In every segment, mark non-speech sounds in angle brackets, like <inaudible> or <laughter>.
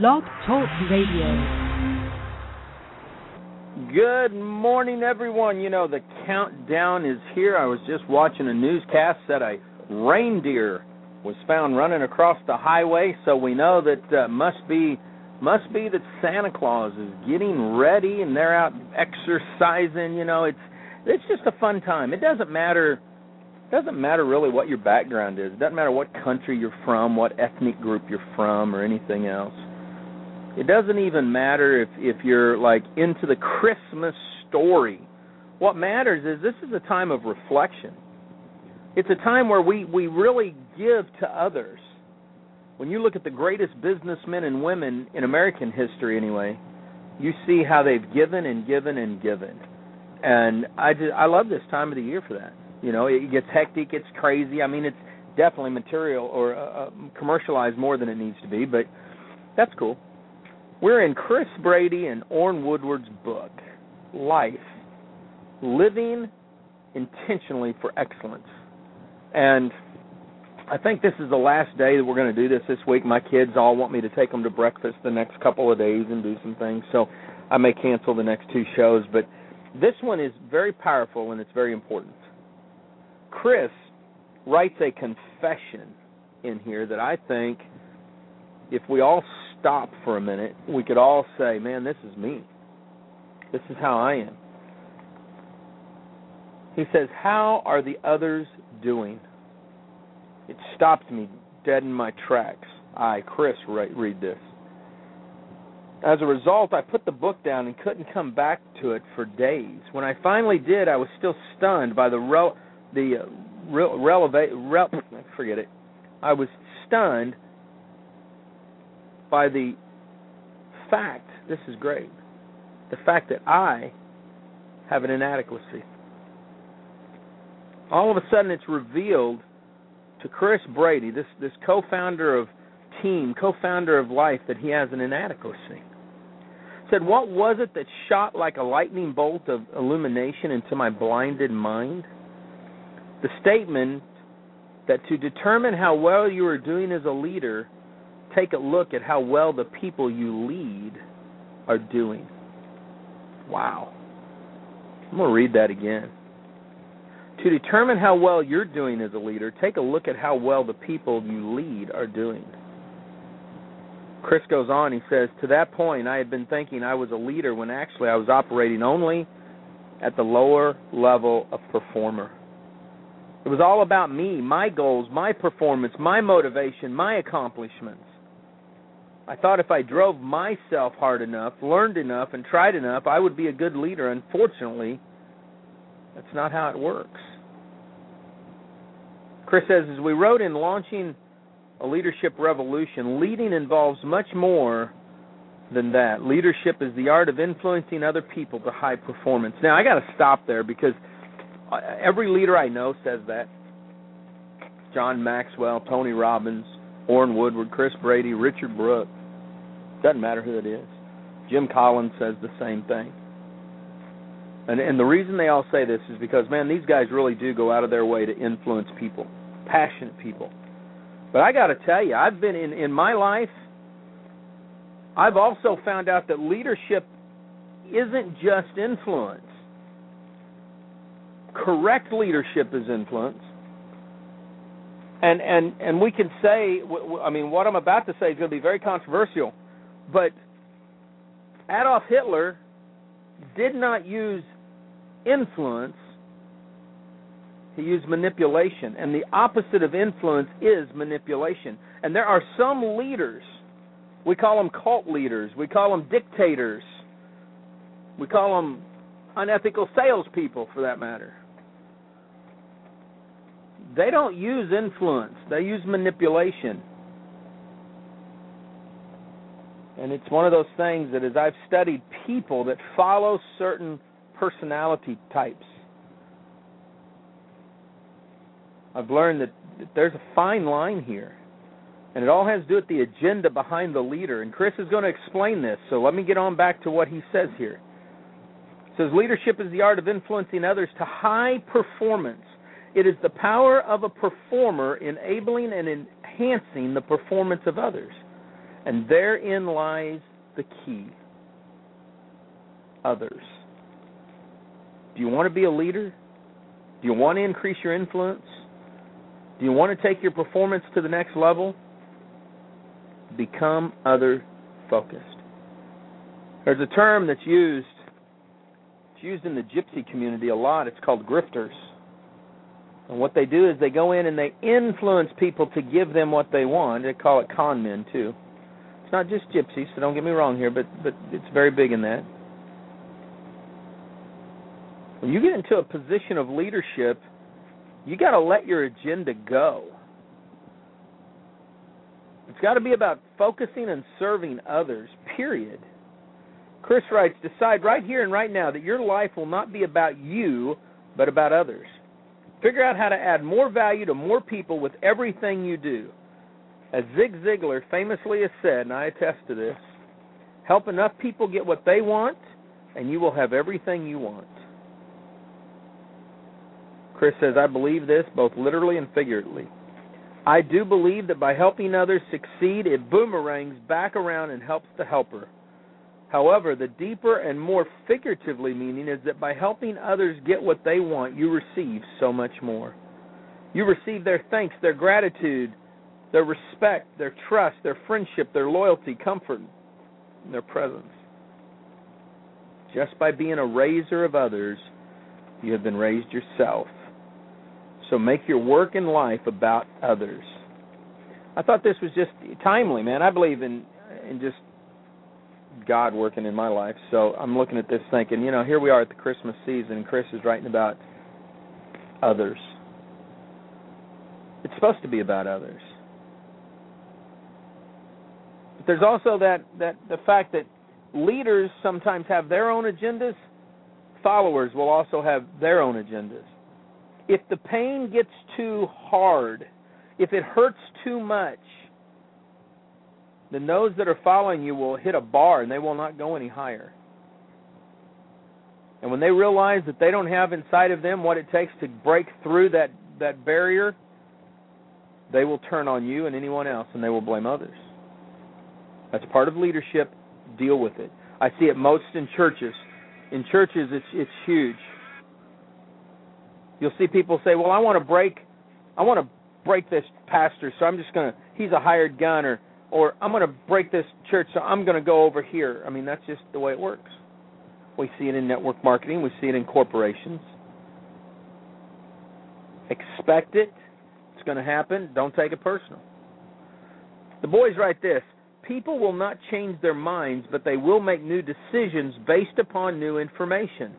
Blog Talk Radio. Good morning, everyone. You know, the countdown is here. I was just watching a newscast that a reindeer was found running across the highway, so we know that uh, must be must be that Santa Claus is getting ready and they're out exercising. You know, it's it's just a fun time. It doesn't matter doesn't matter really what your background is. It doesn't matter what country you're from, what ethnic group you're from, or anything else. It doesn't even matter if if you're like into the Christmas story. What matters is this is a time of reflection. It's a time where we we really give to others. When you look at the greatest businessmen and women in American history anyway, you see how they've given and given and given. And I just, I love this time of the year for that. You know, it gets hectic, it's crazy. I mean, it's definitely material or uh, uh, commercialized more than it needs to be, but that's cool. We're in Chris Brady and Orrin Woodward's book, Life Living Intentionally for Excellence. And I think this is the last day that we're going to do this this week. My kids all want me to take them to breakfast the next couple of days and do some things, so I may cancel the next two shows. But this one is very powerful and it's very important. Chris writes a confession in here that I think if we all stop for a minute, we could all say, man, this is me. This is how I am. He says, How are the others doing? It stopped me dead in my tracks. I, Chris, read this. As a result, I put the book down and couldn't come back to it for days. When I finally did, I was still stunned by the rel- the uh, re- relevate rel- forget it. I was stunned by the fact. This is great. The fact that I have an inadequacy. All of a sudden, it's revealed to Chris Brady, this this co-founder of Team, co-founder of Life, that he has an inadequacy. Said, what was it that shot like a lightning bolt of illumination into my blinded mind? the statement that to determine how well you are doing as a leader, take a look at how well the people you lead are doing. Wow. I'm going to read that again. To determine how well you're doing as a leader, take a look at how well the people you lead are doing. Chris goes on, he says, To that point, I had been thinking I was a leader when actually I was operating only at the lower level of performer. It was all about me, my goals, my performance, my motivation, my accomplishments. I thought if I drove myself hard enough, learned enough, and tried enough, I would be a good leader. Unfortunately, that's not how it works. Chris says, as we wrote in Launching a Leadership Revolution, leading involves much more than that. Leadership is the art of influencing other people to high performance. Now, I got to stop there because every leader I know says that. John Maxwell, Tony Robbins, Orrin Woodward, Chris Brady, Richard Brooks. Doesn't matter who it is. Jim Collins says the same thing. And and the reason they all say this is because man, these guys really do go out of their way to influence people, passionate people. But I got to tell you, I've been in in my life I've also found out that leadership isn't just influence correct leadership is influence. And and and we can say, I mean, what I'm about to say is going to be very controversial, but Adolf Hitler did not use influence. He used manipulation, and the opposite of influence is manipulation. And there are some leaders, we call them cult leaders, we call them dictators, we call them unethical salespeople, for that matter they don't use influence, they use manipulation. And it's one of those things that as I've studied people that follow certain personality types, I've learned that, that there's a fine line here. And it all has to do with the agenda behind the leader. And Chris is going to explain this, so let me get on back to what he says here. Says leadership is the art of influencing others to high performance it is the power of a performer enabling and enhancing the performance of others. And therein lies the key others. Do you want to be a leader? Do you want to increase your influence? Do you want to take your performance to the next level? Become other focused. There's a term that's used it's used in the gypsy community a lot. It's called grifters. And what they do is they go in and they influence people to give them what they want. They call it con men too. It's not just gypsies, so don't get me wrong here, but but it's very big in that. When you get into a position of leadership, you got to let your agenda go. It's got to be about focusing and serving others, period. Chris writes, decide right here and right now that your life will not be about you, but about others. Figure out how to add more value to more people with everything you do. As Zig Ziglar famously has said, and I attest to this, help enough people get what they want, and you will have everything you want. Chris says, I believe this both literally and figuratively. I do believe that by helping others succeed, it boomerangs back around and helps the helper. However, the deeper and more figuratively meaning is that by helping others get what they want, you receive so much more. You receive their thanks, their gratitude, their respect, their trust, their friendship, their loyalty, comfort, and their presence. Just by being a raiser of others, you have been raised yourself. So make your work in life about others. I thought this was just timely, man. I believe in in just God working in my life. So I'm looking at this thinking, you know, here we are at the Christmas season, and Chris is writing about others. It's supposed to be about others. But there's also that that the fact that leaders sometimes have their own agendas. Followers will also have their own agendas. If the pain gets too hard, if it hurts too much, then those that are following you will hit a bar and they will not go any higher. And when they realize that they don't have inside of them what it takes to break through that, that barrier, they will turn on you and anyone else and they will blame others. That's part of leadership. Deal with it. I see it most in churches. In churches, it's it's huge. You'll see people say, "Well, I want to break, I want to break this pastor, so I'm just gonna. He's a hired gun, or or I'm going to break this church, so I'm going to go over here. I mean, that's just the way it works. We see it in network marketing, we see it in corporations. Expect it. It's going to happen. Don't take it personal. The boys write this People will not change their minds, but they will make new decisions based upon new information.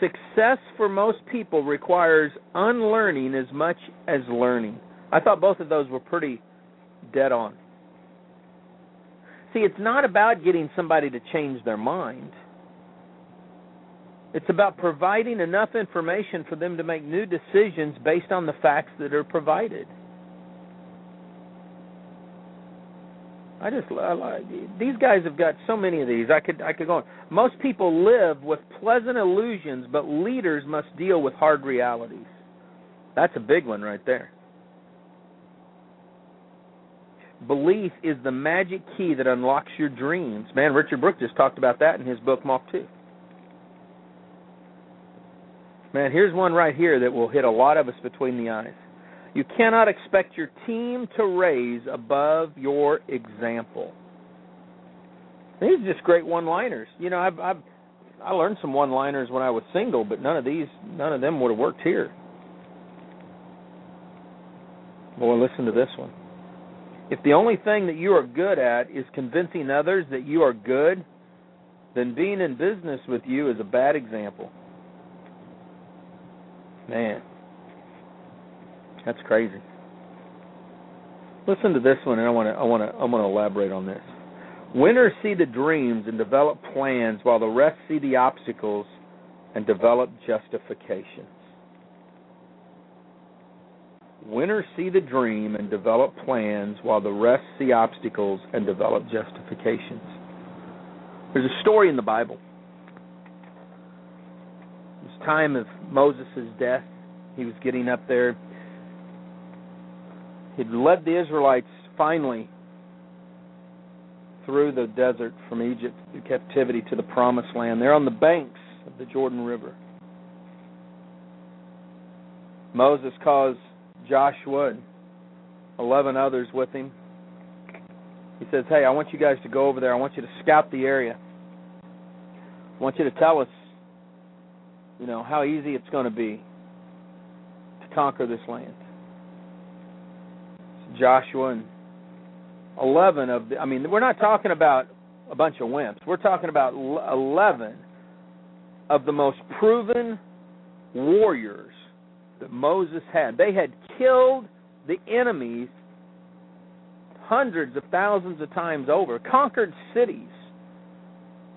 Success for most people requires unlearning as much as learning. I thought both of those were pretty dead on. See, it's not about getting somebody to change their mind. It's about providing enough information for them to make new decisions based on the facts that are provided. I just I, these guys have got so many of these. I could I could go on. Most people live with pleasant illusions, but leaders must deal with hard realities. That's a big one right there. Belief is the magic key that unlocks your dreams. Man, Richard Brooke just talked about that in his book Mach 2. Man, here's one right here that will hit a lot of us between the eyes. You cannot expect your team to raise above your example. These are just great one-liners. You know, I've, I've I learned some one-liners when I was single, but none of these, none of them would have worked here. Boy, listen to this one. If the only thing that you are good at is convincing others that you are good, then being in business with you is a bad example. Man, that's crazy. Listen to this one, and I want to I want to I want to elaborate on this. Winners see the dreams and develop plans, while the rest see the obstacles and develop justifications. Winners see the dream and develop plans, while the rest see obstacles and develop justifications. There's a story in the Bible. It's time of Moses' death. He was getting up there. He'd led the Israelites finally through the desert from Egypt through captivity to the promised land. They're on the banks of the Jordan River. Moses calls Joshua and 11 others with him. He says, Hey, I want you guys to go over there. I want you to scout the area. I want you to tell us, you know, how easy it's going to be to conquer this land. Joshua and 11 of the, I mean, we're not talking about a bunch of wimps. We're talking about 11 of the most proven warriors that Moses had. They had killed the enemies hundreds of thousands of times over, conquered cities,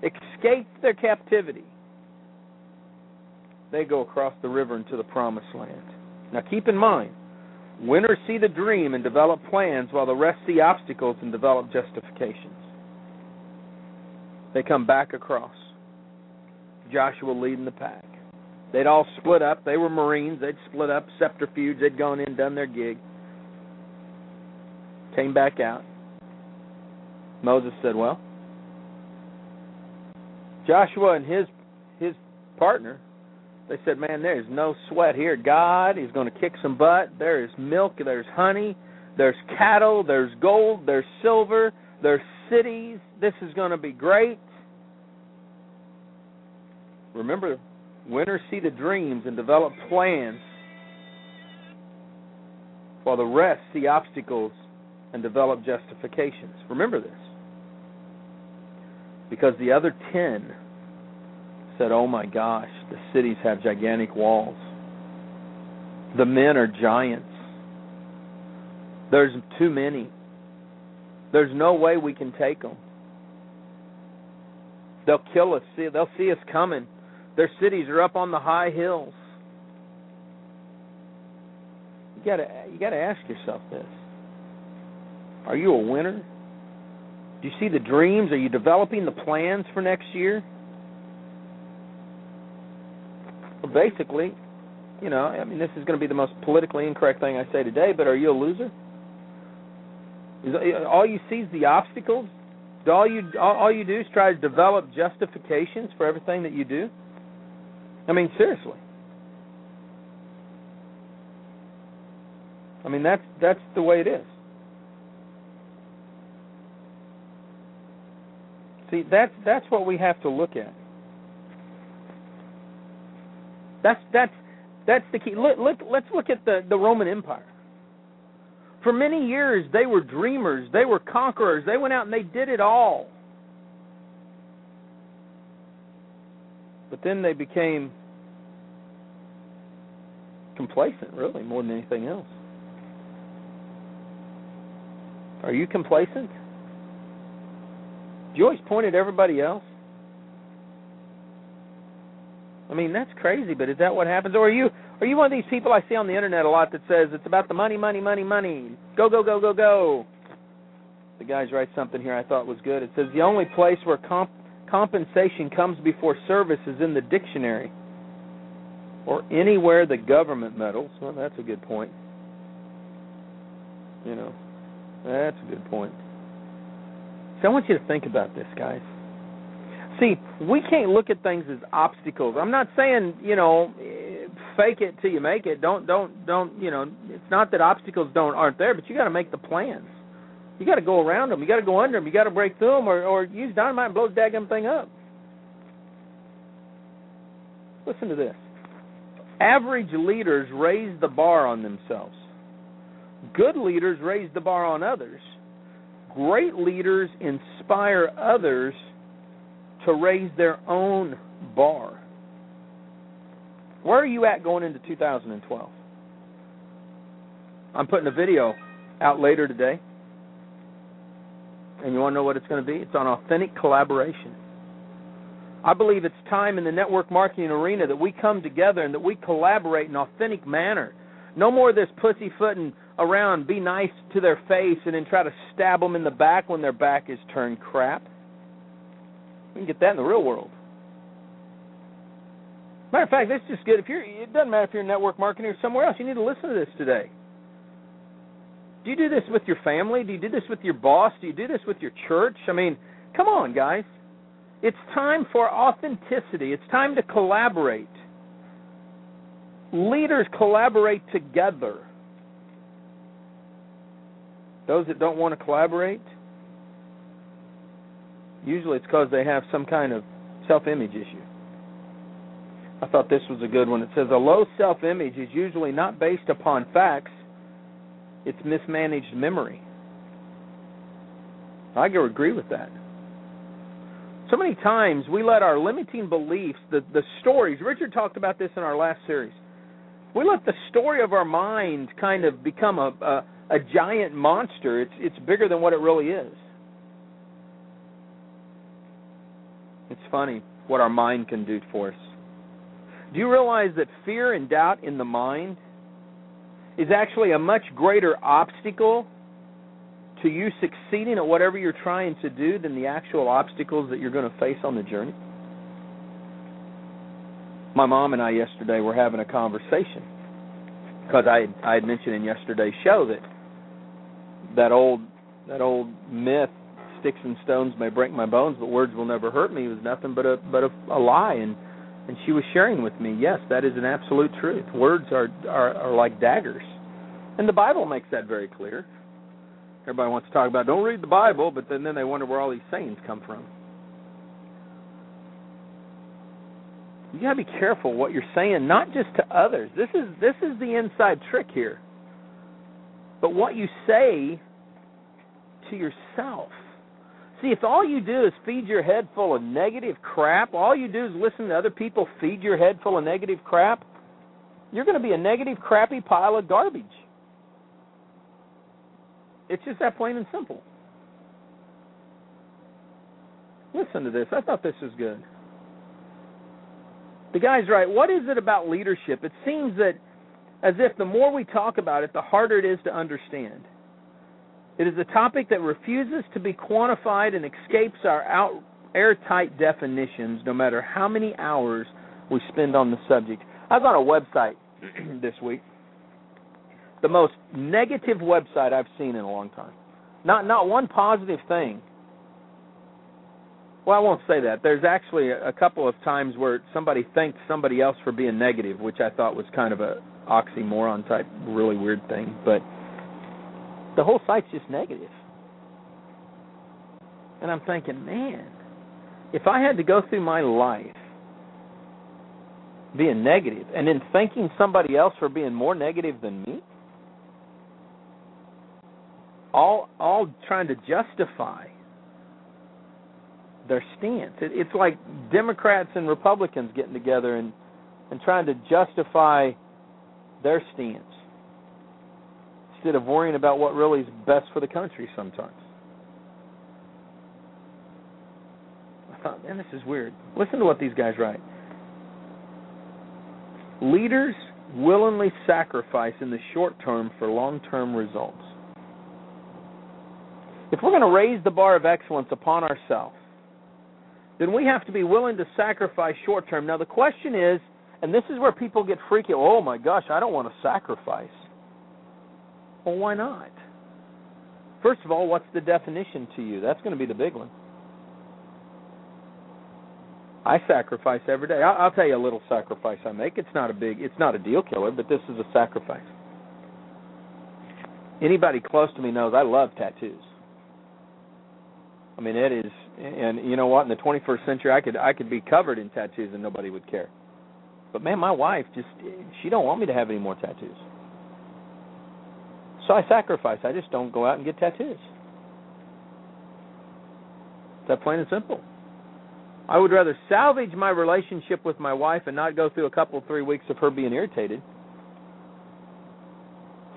escaped their captivity. They go across the river into the promised land. Now keep in mind, winners see the dream and develop plans while the rest see obstacles and develop justifications. They come back across. Joshua leading the pack. They'd all split up. They were Marines. They'd split up, subterfuge. They'd gone in, done their gig. Came back out. Moses said, "Well, Joshua and his his partner, they said, "Man, there is no sweat here. God is going to kick some butt. There is milk, there's honey, there's cattle, there's gold, there's silver, there's cities. This is going to be great." Remember, winners see the dreams and develop plans, while the rest see obstacles and develop justifications. Remember this. Because the other ten said, Oh my gosh, the cities have gigantic walls. The men are giants. There's too many. There's no way we can take them. They'll kill us. They'll see us coming. Their cities are up on the high hills. You gotta you gotta ask yourself this. Are you a winner? Do you see the dreams? Are you developing the plans for next year? Well, basically, you know, I mean, this is going to be the most politically incorrect thing I say today, but are you a loser? Is uh, all you see is the obstacles? all you all you do is try to develop justifications for everything that you do? I mean, seriously. I mean, that's that's the way it is. See, that's that's what we have to look at. That's that's that's the key. Look, look, let's look at the the Roman Empire. For many years, they were dreamers. They were conquerors. They went out and they did it all. But then they became complacent, really, more than anything else. Are you complacent? Do you always point at everybody else? I mean, that's crazy, but is that what happens? Or are you are you one of these people I see on the internet a lot that says it's about the money, money, money, money. Go, go, go, go, go. The guys write something here I thought was good. It says the only place where comp- compensation comes before service is in the dictionary or anywhere the government meddles. Well, that's a good point. You know, that's a good point. So I want you to think about this, guys. See, we can't look at things as obstacles. I'm not saying, you know, fake it till you make it. Don't don't don't, you know, it's not that obstacles don't aren't there, but you got to make the plans. You got to go around them. You got to go under them. You got to break through them or or use dynamite and blow the daggum thing up. Listen to this. Average leaders raise the bar on themselves. Good leaders raise the bar on others. Great leaders inspire others to raise their own bar. Where are you at going into 2012? I'm putting a video out later today. And you want to know what it's going to be? It's on authentic collaboration. I believe it's time in the network marketing arena that we come together and that we collaborate in an authentic manner. No more of this pussyfooting around, be nice to their face, and then try to stab them in the back when their back is turned crap. We can get that in the real world. Matter of fact, that's just good. If you're, it doesn't matter if you're in network marketing or somewhere else. You need to listen to this today. Do you do this with your family? Do you do this with your boss? Do you do this with your church? I mean, come on, guys. It's time for authenticity. It's time to collaborate. Leaders collaborate together. Those that don't want to collaborate, usually it's because they have some kind of self image issue. I thought this was a good one. It says a low self image is usually not based upon facts, it's mismanaged memory. I agree with that. So many times we let our limiting beliefs, the, the stories, Richard talked about this in our last series. We let the story of our mind kind of become a, a, a giant monster. It's, it's bigger than what it really is. It's funny what our mind can do for us. Do you realize that fear and doubt in the mind is actually a much greater obstacle to you succeeding at whatever you're trying to do than the actual obstacles that you're going to face on the journey? My mom and I yesterday were having a conversation because I I had mentioned in yesterday's show that that old that old myth sticks and stones may break my bones but words will never hurt me was nothing but a but a, a lie. And and she was sharing with me yes that is an absolute truth. Words are are, are like daggers. And the bible makes that very clear everybody wants to talk about don't read the bible but then then they wonder where all these sayings come from. You got to be careful what you're saying not just to others. This is this is the inside trick here. But what you say to yourself. See, if all you do is feed your head full of negative crap, all you do is listen to other people feed your head full of negative crap, you're going to be a negative, crappy pile of garbage. It's just that plain and simple. Listen to this. I thought this was good. The guy's right. What is it about leadership? It seems that as if the more we talk about it, the harder it is to understand. It is a topic that refuses to be quantified and escapes our out, airtight definitions, no matter how many hours we spend on the subject. I was on a website <clears throat> this week, the most negative website I've seen in a long time. Not not one positive thing. Well, I won't say that. There's actually a, couple of times where somebody thanked somebody else for being negative, which I thought was kind of a oxymoron type, really weird thing. But the whole site's just negative. And I'm thinking, man, if I had to go through my life being negative and then thanking somebody else for being more negative than me, all all trying to justify their stance. It, it's like Democrats and Republicans getting together and and trying to justify their stance instead of worrying about what really is best for the country sometimes. I thought, <laughs> man, this is weird. Listen to what these guys write. Leaders willingly sacrifice in the short term for long term results. If we're going to raise the bar of excellence upon ourselves, then we have to be willing to sacrifice short term. Now, the question is, and this is where people get freaky oh my gosh, I don't want to sacrifice. Well, why not? First of all, what's the definition to you? That's going to be the big one. I sacrifice every day. I'll, tell you a little sacrifice I make. It's not a big, it's not a deal killer, but this is a sacrifice. Anybody close to me knows I love tattoos. I mean, it is, and you know what? In the 21st century, I could I could be covered in tattoos and nobody would care. But man, my wife just she don't want me to have any more tattoos. So I sacrifice. I just don't go out and get tattoos. It's that plain and simple. I would rather salvage my relationship with my wife and not go through a couple, three weeks of her being irritated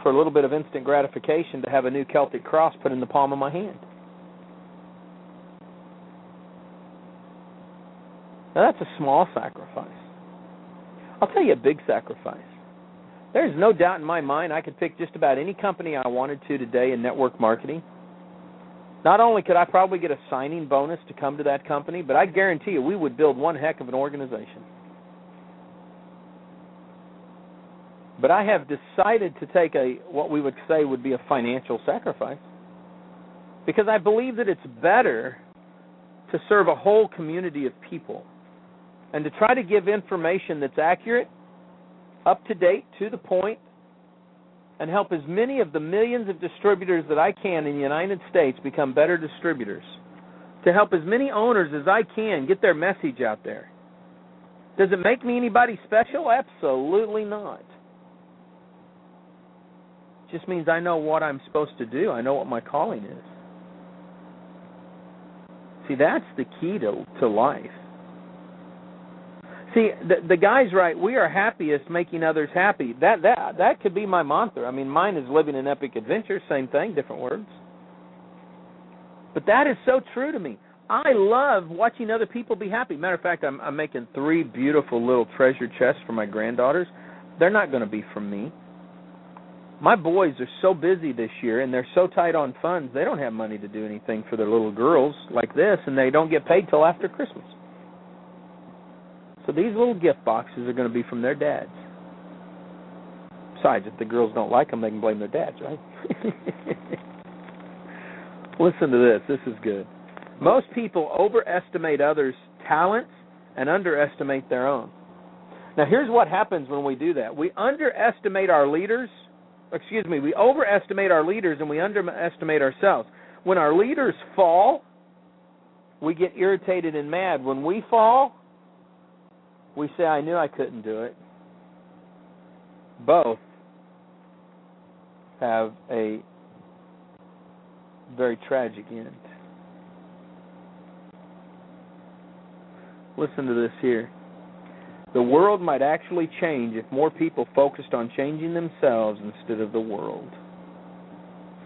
for a little bit of instant gratification to have a new Celtic cross put in the palm of my hand. Now, that's a small sacrifice. I'll tell you a big sacrifice. There's no doubt in my mind I could pick just about any company I wanted to today in network marketing. Not only could I probably get a signing bonus to come to that company, but I guarantee you we would build one heck of an organization. But I have decided to take a what we would say would be a financial sacrifice because I believe that it's better to serve a whole community of people and to try to give information that's accurate, up to date, to the point, and help as many of the millions of distributors that I can in the United States become better distributors. To help as many owners as I can get their message out there. Does it make me anybody special? Absolutely not. It just means I know what I'm supposed to do. I know what my calling is. See, that's the key to to life. See, the the guy's right. We are happiest making others happy. That that that could be my mantra. I mean, mine is living an epic adventure. Same thing, different words. But that is so true to me. I love watching other people be happy. Matter of fact, I'm I'm making three beautiful little treasure chests for my granddaughters. They're not going to be from me. My boys are so busy this year and they're so tight on funds, they don't have money to do anything for their little girls like this and they don't get paid till after Christmas. So these little gift boxes are going to be from their dads. Besides, if the girls don't like them, they can blame their dads, right? <laughs> Listen to this. This is good. Most people overestimate others' talents and underestimate their own. Now, here's what happens when we do that we underestimate our leaders excuse me, we overestimate our leaders and we underestimate ourselves. When our leaders fall, we get irritated and mad. When we fall, we say, I knew I couldn't do it. Both have a very tragic end. Listen to this here. The world might actually change if more people focused on changing themselves instead of the world.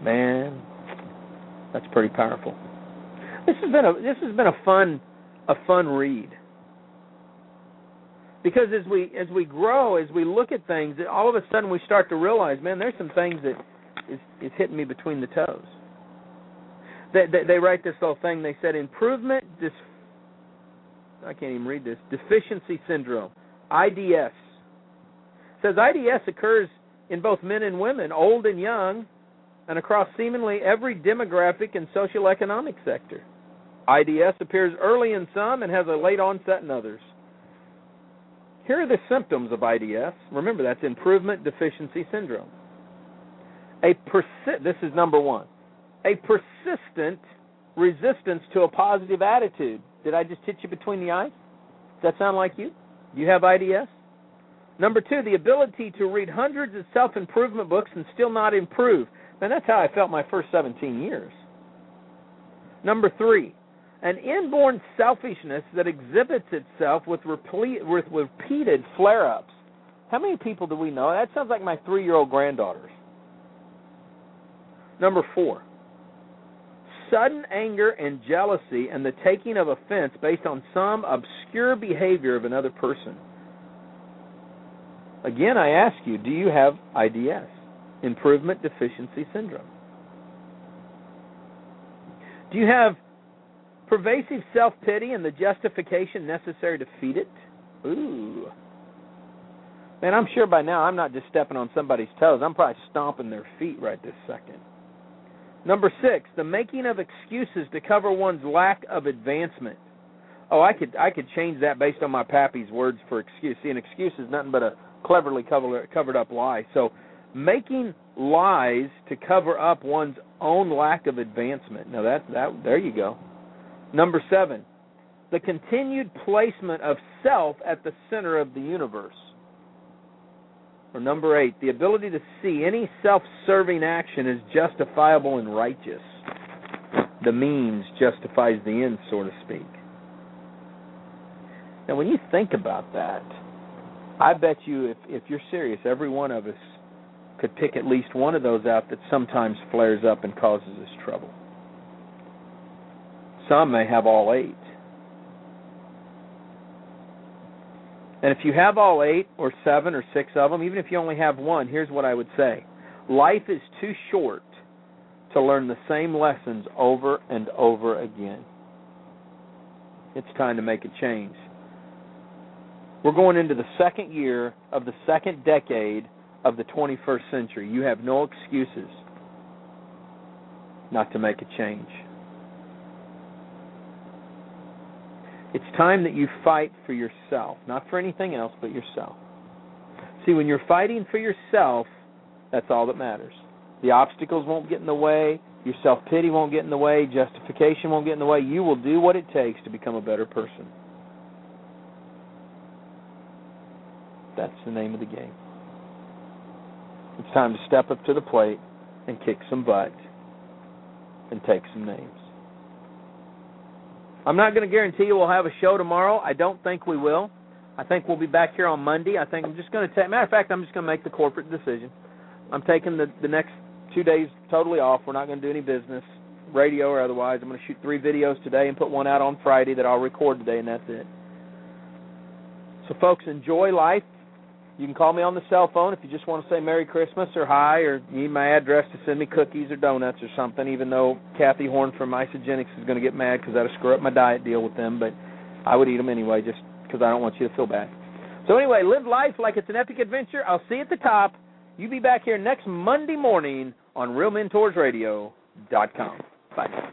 Man, that's pretty powerful. This has been a this has been a fun a fun read. Because as we as we grow, as we look at things, all of a sudden we start to realize, man, there's some things that is is hitting me between the toes. They, they, they write this little thing. They said improvement dis, I can't even read this. Deficiency syndrome, IDS. Says IDS occurs in both men and women, old and young, and across seemingly every demographic and socioeconomic sector. IDS appears early in some and has a late onset in others. Here are the symptoms of IDS. Remember, that's improvement deficiency syndrome. A persi- this is number one. A persistent resistance to a positive attitude. Did I just hit you between the eyes? Does that sound like you? You have IDS? Number two, the ability to read hundreds of self improvement books and still not improve. Man, that's how I felt my first 17 years. Number three, an inborn selfishness that exhibits itself with, replete, with repeated flare ups. How many people do we know? That sounds like my three year old granddaughters. Number four, sudden anger and jealousy and the taking of offense based on some obscure behavior of another person. Again, I ask you, do you have IDS, improvement deficiency syndrome? Do you have pervasive self pity and the justification necessary to feed it? Ooh. Man, I'm sure by now I'm not just stepping on somebody's toes. I'm probably stomping their feet right this second. Number six, the making of excuses to cover one's lack of advancement. Oh, I could I could change that based on my pappy's words for excuse. See, an excuse is nothing but a cleverly cover, covered up lie. So, making lies to cover up one's own lack of advancement. Now that that there you go. Number seven, the continued placement of self at the center of the universe. Or number eight, the ability to see any self serving action as justifiable and righteous. The means justifies the end, so to speak. Now, when you think about that, I bet you, if, if you're serious, every one of us could pick at least one of those out that sometimes flares up and causes us trouble. Some may have all eight. And if you have all eight or seven or six of them, even if you only have one, here's what I would say life is too short to learn the same lessons over and over again. It's time to make a change. We're going into the second year of the second decade of the 21st century. You have no excuses not to make a change. It's time that you fight for yourself, not for anything else, but yourself. See, when you're fighting for yourself, that's all that matters. The obstacles won't get in the way, your self pity won't get in the way, justification won't get in the way. You will do what it takes to become a better person. That's the name of the game. It's time to step up to the plate and kick some butt and take some names. I'm not going to guarantee you we'll have a show tomorrow. I don't think we will. I think we'll be back here on Monday. I think I'm just going to take. Matter of fact, I'm just going to make the corporate decision. I'm taking the the next two days totally off. We're not going to do any business, radio or otherwise. I'm going to shoot three videos today and put one out on Friday that I'll record today, and that's it. So, folks, enjoy life. You can call me on the cell phone if you just want to say Merry Christmas or hi, or you need my address to send me cookies or donuts or something. Even though Kathy Horn from Isagenix is going to get mad because that'll screw up my diet deal with them, but I would eat them anyway, just because I don't want you to feel bad. So anyway, live life like it's an epic adventure. I'll see you at the top. You be back here next Monday morning on RealMentorsRadio.com. Bye.